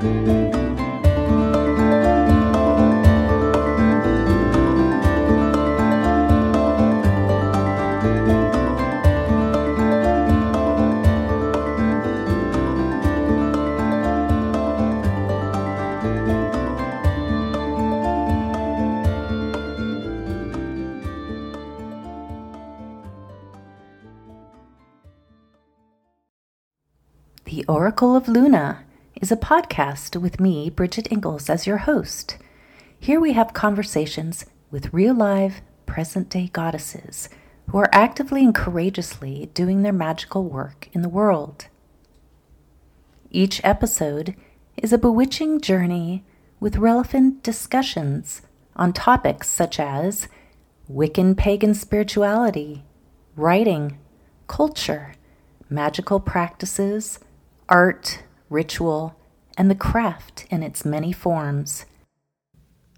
The Oracle of Luna is a podcast with me, Bridget Engels, as your host. Here we have conversations with real live, present day goddesses who are actively and courageously doing their magical work in the world. Each episode is a bewitching journey with relevant discussions on topics such as Wiccan pagan spirituality, writing, culture, magical practices, art, ritual, and the craft in its many forms.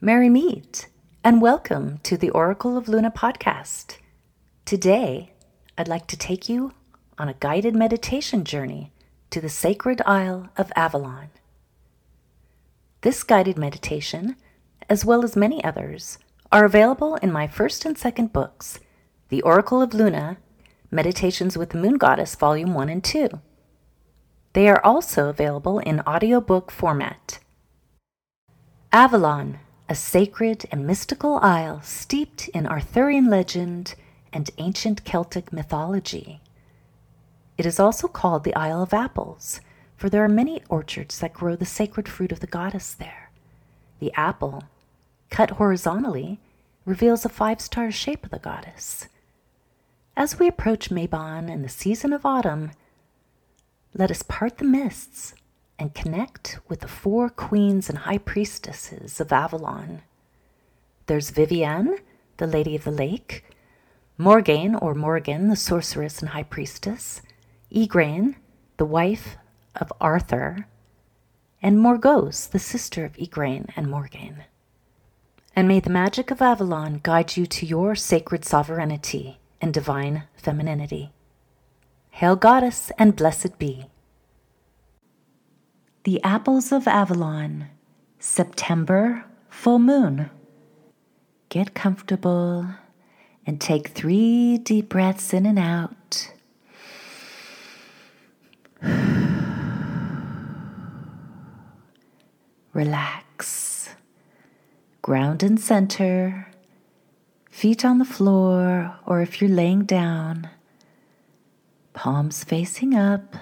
Merry meet and welcome to the Oracle of Luna podcast. Today, I'd like to take you on a guided meditation journey to the sacred Isle of Avalon. This guided meditation, as well as many others, are available in my first and second books, The Oracle of Luna, Meditations with the Moon Goddess, Volume 1 and 2. They are also available in audiobook format. Avalon, a sacred and mystical isle steeped in Arthurian legend and ancient Celtic mythology. It is also called the Isle of Apples, for there are many orchards that grow the sacred fruit of the goddess there. The apple, cut horizontally, reveals a five star shape of the goddess. As we approach Mabon and the season of autumn, let us part the mists and connect with the four queens and high priestesses of Avalon. There's Vivienne, the Lady of the Lake, Morgaine or Morgan, the sorceress and high priestess, Igraine, the wife of Arthur, and Morgause, the sister of Igraine and Morgaine. And may the magic of Avalon guide you to your sacred sovereignty and divine femininity. Hail, Goddess, and blessed be. The Apples of Avalon, September full moon. Get comfortable and take three deep breaths in and out. Relax. Ground and center. Feet on the floor, or if you're laying down, palms facing up.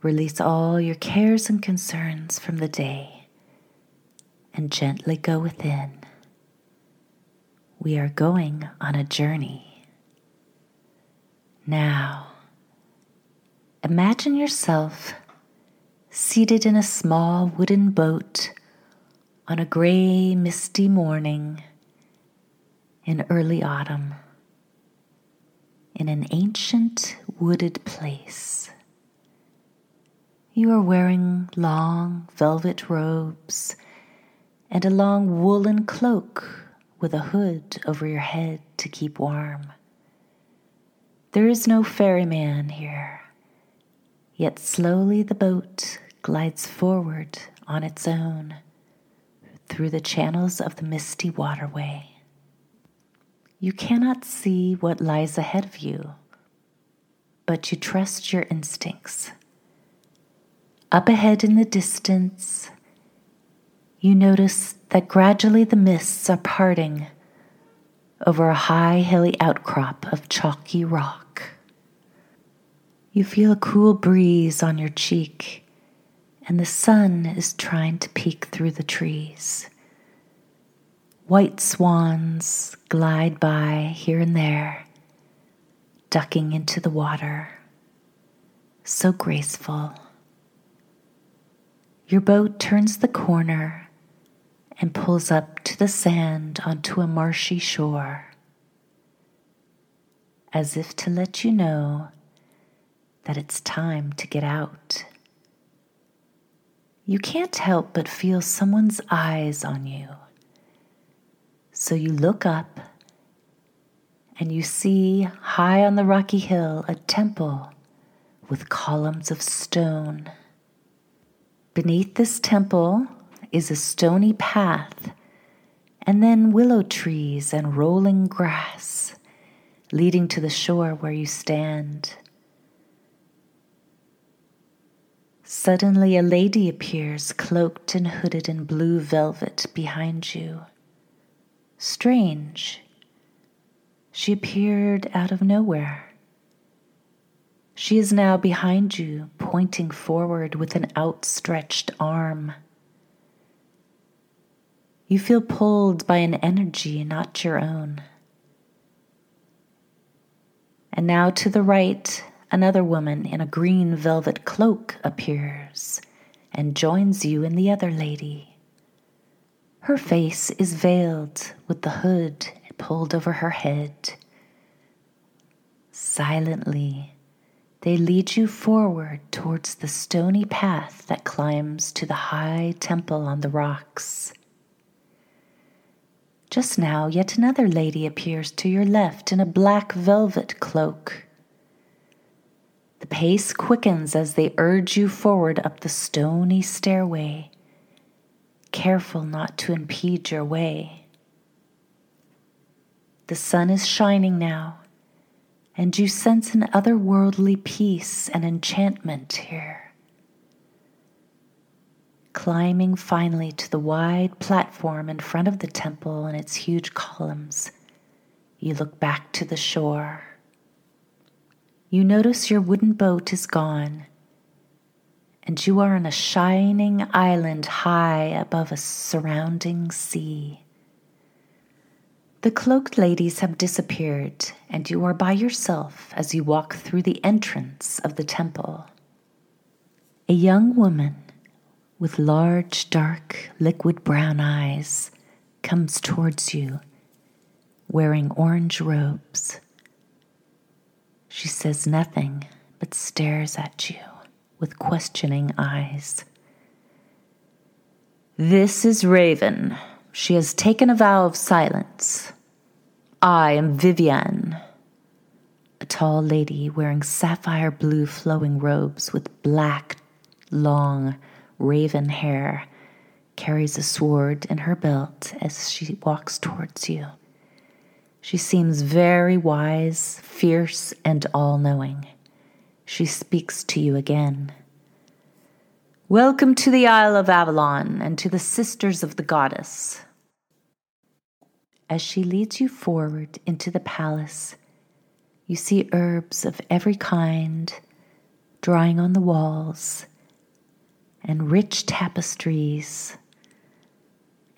Release all your cares and concerns from the day and gently go within. We are going on a journey. Now, imagine yourself seated in a small wooden boat on a gray, misty morning in early autumn in an ancient wooded place. You are wearing long velvet robes and a long woolen cloak with a hood over your head to keep warm. There is no ferryman here, yet slowly the boat glides forward on its own through the channels of the misty waterway. You cannot see what lies ahead of you, but you trust your instincts. Up ahead in the distance, you notice that gradually the mists are parting over a high, hilly outcrop of chalky rock. You feel a cool breeze on your cheek, and the sun is trying to peek through the trees. White swans glide by here and there, ducking into the water. So graceful. Your boat turns the corner and pulls up to the sand onto a marshy shore, as if to let you know that it's time to get out. You can't help but feel someone's eyes on you so you look up and you see high on the rocky hill a temple with columns of stone. Beneath this temple is a stony path, and then willow trees and rolling grass leading to the shore where you stand. Suddenly, a lady appears, cloaked and hooded in blue velvet behind you. Strange. She appeared out of nowhere. She is now behind you, pointing forward with an outstretched arm. You feel pulled by an energy not your own. And now to the right, another woman in a green velvet cloak appears and joins you and the other lady. Her face is veiled with the hood pulled over her head. Silently, they lead you forward towards the stony path that climbs to the high temple on the rocks. Just now, yet another lady appears to your left in a black velvet cloak. The pace quickens as they urge you forward up the stony stairway, careful not to impede your way. The sun is shining now, and you sense an otherworldly peace and enchantment here. Climbing finally to the wide platform in front of the temple and its huge columns, you look back to the shore. You notice your wooden boat is gone, and you are on a shining island high above a surrounding sea. The cloaked ladies have disappeared, and you are by yourself as you walk through the entrance of the temple. A young woman with large, dark, liquid brown eyes, comes towards you wearing orange robes. She says nothing but stares at you with questioning eyes. This is Raven. She has taken a vow of silence. I am Vivienne, a tall lady wearing sapphire blue flowing robes with black, long, raven hair, carries a sword in her belt as she walks towards you. She seems very wise, fierce, and all knowing. She speaks to you again. Welcome to the Isle of Avalon and to the Sisters of the Goddess. As she leads you forward into the palace, you see herbs of every kind drying on the walls and rich tapestries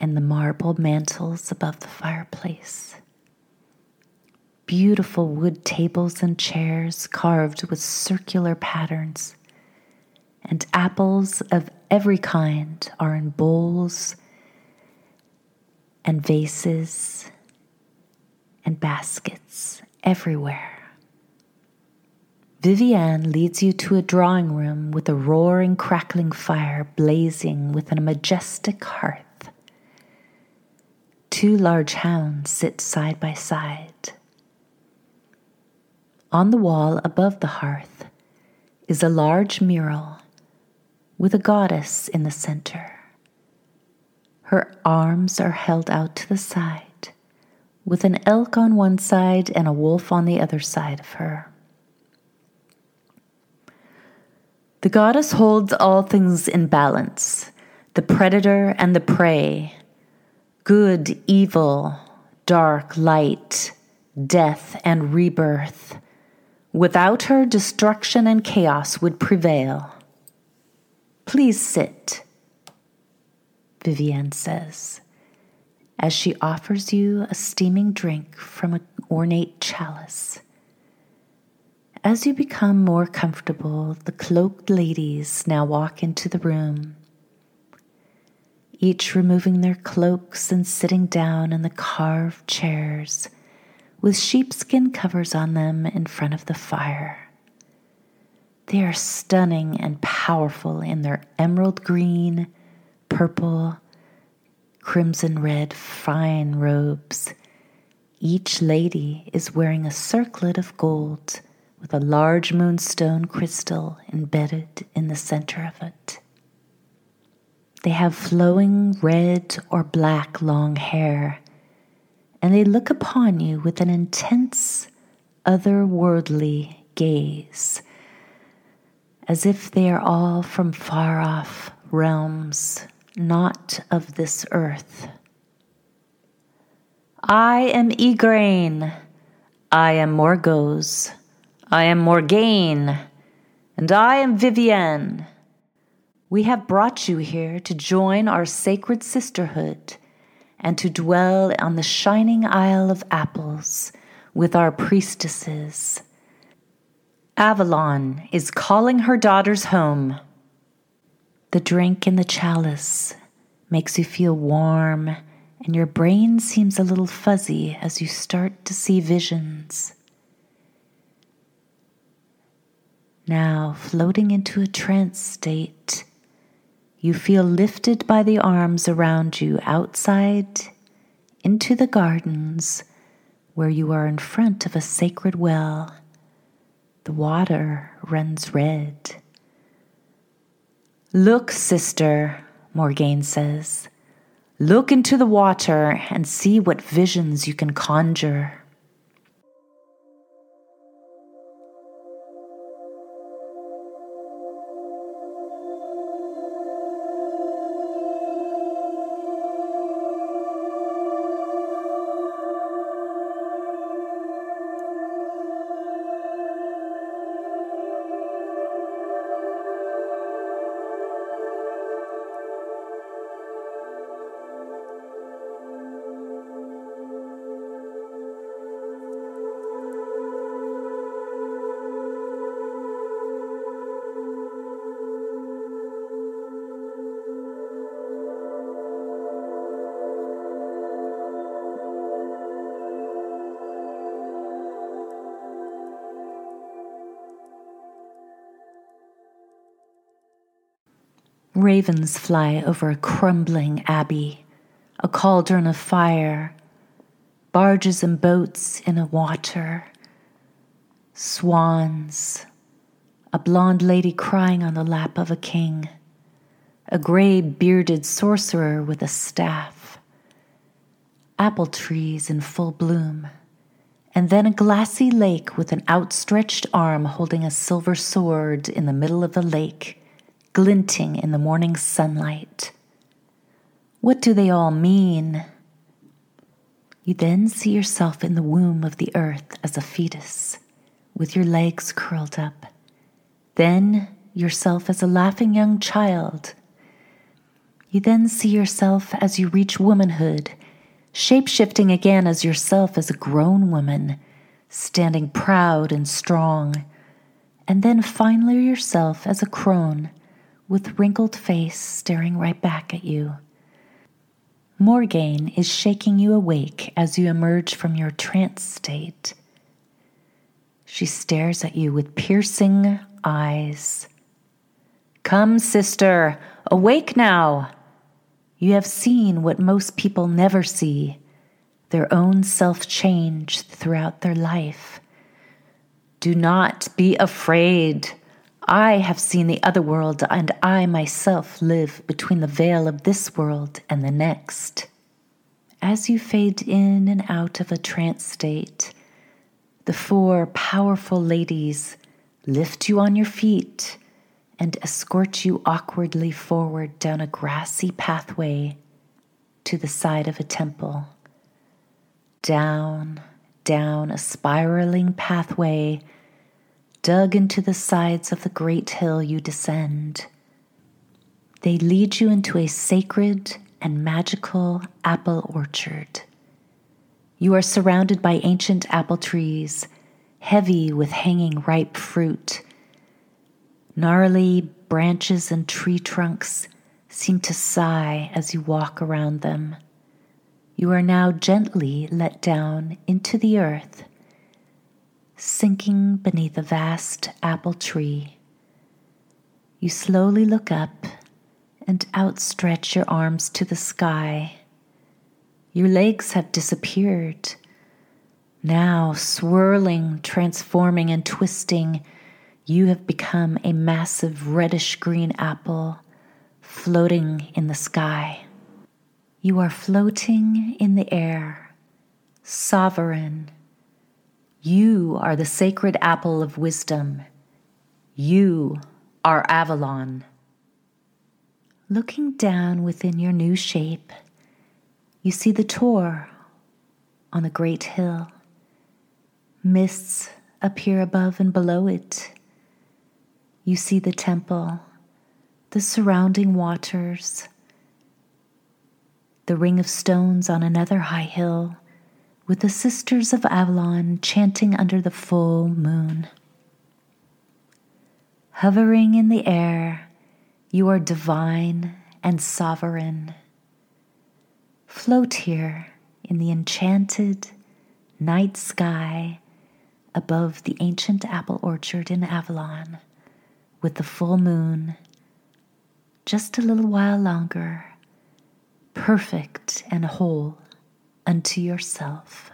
and the marble mantels above the fireplace. Beautiful wood tables and chairs carved with circular patterns, and apples of every kind are in bowls and vases and baskets everywhere. Vivienne leads you to a drawing room with a roaring, crackling fire blazing within a majestic hearth. Two large hounds sit side by side. On the wall above the hearth is a large mural with a goddess in the center. Her arms are held out to the side, with an elk on one side and a wolf on the other side of her. The goddess holds all things in balance the predator and the prey, good, evil, dark, light, death, and rebirth. Without her, destruction and chaos would prevail. Please sit, Vivienne says, as she offers you a steaming drink from an ornate chalice. As you become more comfortable, the cloaked ladies now walk into the room, each removing their cloaks and sitting down in the carved chairs with sheepskin covers on them in front of the fire. They are stunning and powerful in their emerald green, purple, crimson red fine robes. Each lady is wearing a circlet of gold with a large moonstone crystal embedded in the center of it. They have flowing red or black long hair, and they look upon you with an intense, otherworldly gaze, as if they are all from far off realms, not of this earth. I am Igraine. I am Morgause. I am Morgaine. And I am Vivienne. We have brought you here to join our sacred sisterhood and to dwell on the shining Isle of Apples with our priestesses. Avalon is calling her daughters home. The drink in the chalice makes you feel warm and your brain seems a little fuzzy as you start to see visions. Now, floating into a trance state, you feel lifted by the arms around you outside into the gardens where you are in front of a sacred well. The water runs red. Look, sister, Morgaine says. Look into the water and see what visions you can conjure. Ravens fly over a crumbling abbey, a cauldron of fire, barges and boats in a water, swans, a blonde lady crying on the lap of a king, a gray bearded sorcerer with a staff, apple trees in full bloom, and then a glassy lake with an outstretched arm holding a silver sword in the middle of the lake glinting in the morning sunlight. What do they all mean? You then see yourself in the womb of the earth as a fetus, with your legs curled up. Then yourself as a laughing young child. You then see yourself as you reach womanhood, shape-shifting again as yourself as a grown woman, standing proud and strong, and then finally yourself as a crone with wrinkled face staring right back at you. Morgaine is shaking you awake as you emerge from your trance state. She stares at you with piercing eyes. Come, sister, awake now. You have seen what most people never see their own self change throughout their life. Do not be afraid. I have seen the other world, and I myself live between the veil of this world and the next. As you fade in and out of a trance state, the four powerful ladies lift you on your feet and escort you awkwardly forward down a grassy pathway to the side of a temple. Down, down a spiraling pathway dug into the sides of the great hill you descend. They lead you into a sacred and magical apple orchard. You are surrounded by ancient apple trees, heavy with hanging ripe fruit. Gnarly branches and tree trunks seem to sigh as you walk around them. You are now gently let down into the earth sinking beneath a vast apple tree. You slowly look up and outstretch your arms to the sky. Your legs have disappeared. Now, swirling, transforming, and twisting, you have become a massive reddish green apple floating in the sky. You are floating in the air, sovereign. You are the sacred apple of wisdom. You are Avalon. Looking down within your new shape, you see the Tor on the great hill. Mists appear above and below it. You see the temple, the surrounding waters, the ring of stones on another high hill, with the sisters of Avalon chanting under the full moon. Hovering in the air, you are divine and sovereign. Float here in the enchanted night sky above the ancient apple orchard in Avalon with the full moon just a little while longer, perfect and whole unto yourself.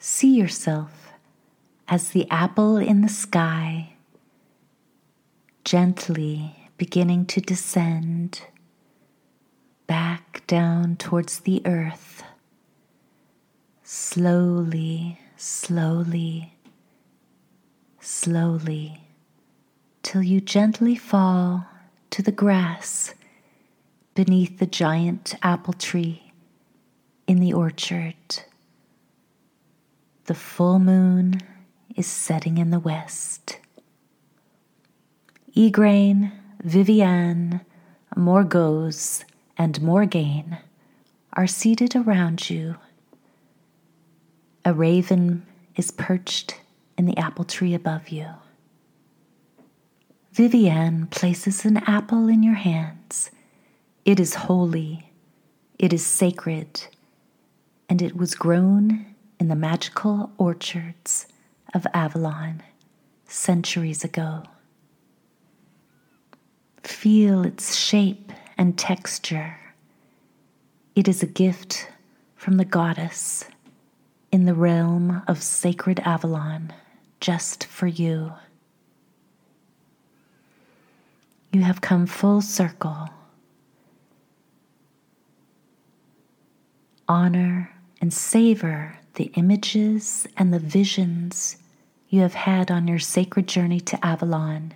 See yourself as the apple in the sky, gently beginning to descend back down towards the earth, slowly, slowly, slowly, till you gently fall to the grass beneath the giant apple tree in the orchard. The full moon is setting in the west. Igraine, Vivienne, Morgause, and Morgaine are seated around you. A raven is perched in the apple tree above you. Vivienne places an apple in your hands. It is holy, it is sacred, and it was grown in the magical orchards of Avalon centuries ago. Feel its shape and texture. It is a gift from the goddess in the realm of sacred Avalon just for you. You have come full circle. honor and savor the images and the visions you have had on your sacred journey to Avalon.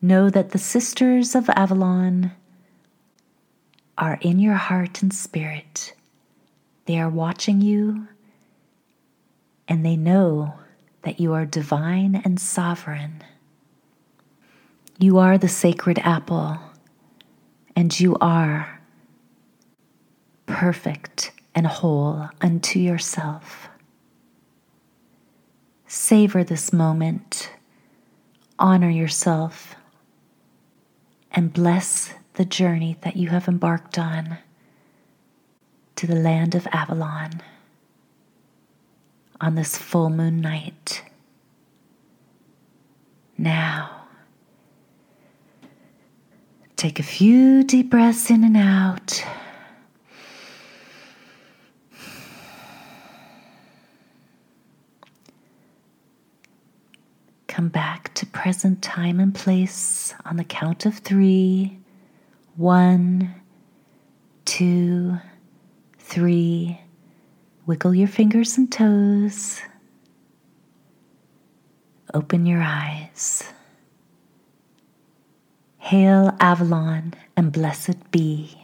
Know that the sisters of Avalon are in your heart and spirit. They are watching you and they know that you are divine and sovereign. You are the sacred apple, and you are perfect and whole unto yourself. Savor this moment, honor yourself, and bless the journey that you have embarked on to the land of Avalon on this full moon night. Now, take a few deep breaths in and out. Come back to present time and place on the count of three. One, two, three. Wiggle your fingers and toes. Open your eyes. Hail Avalon and blessed be.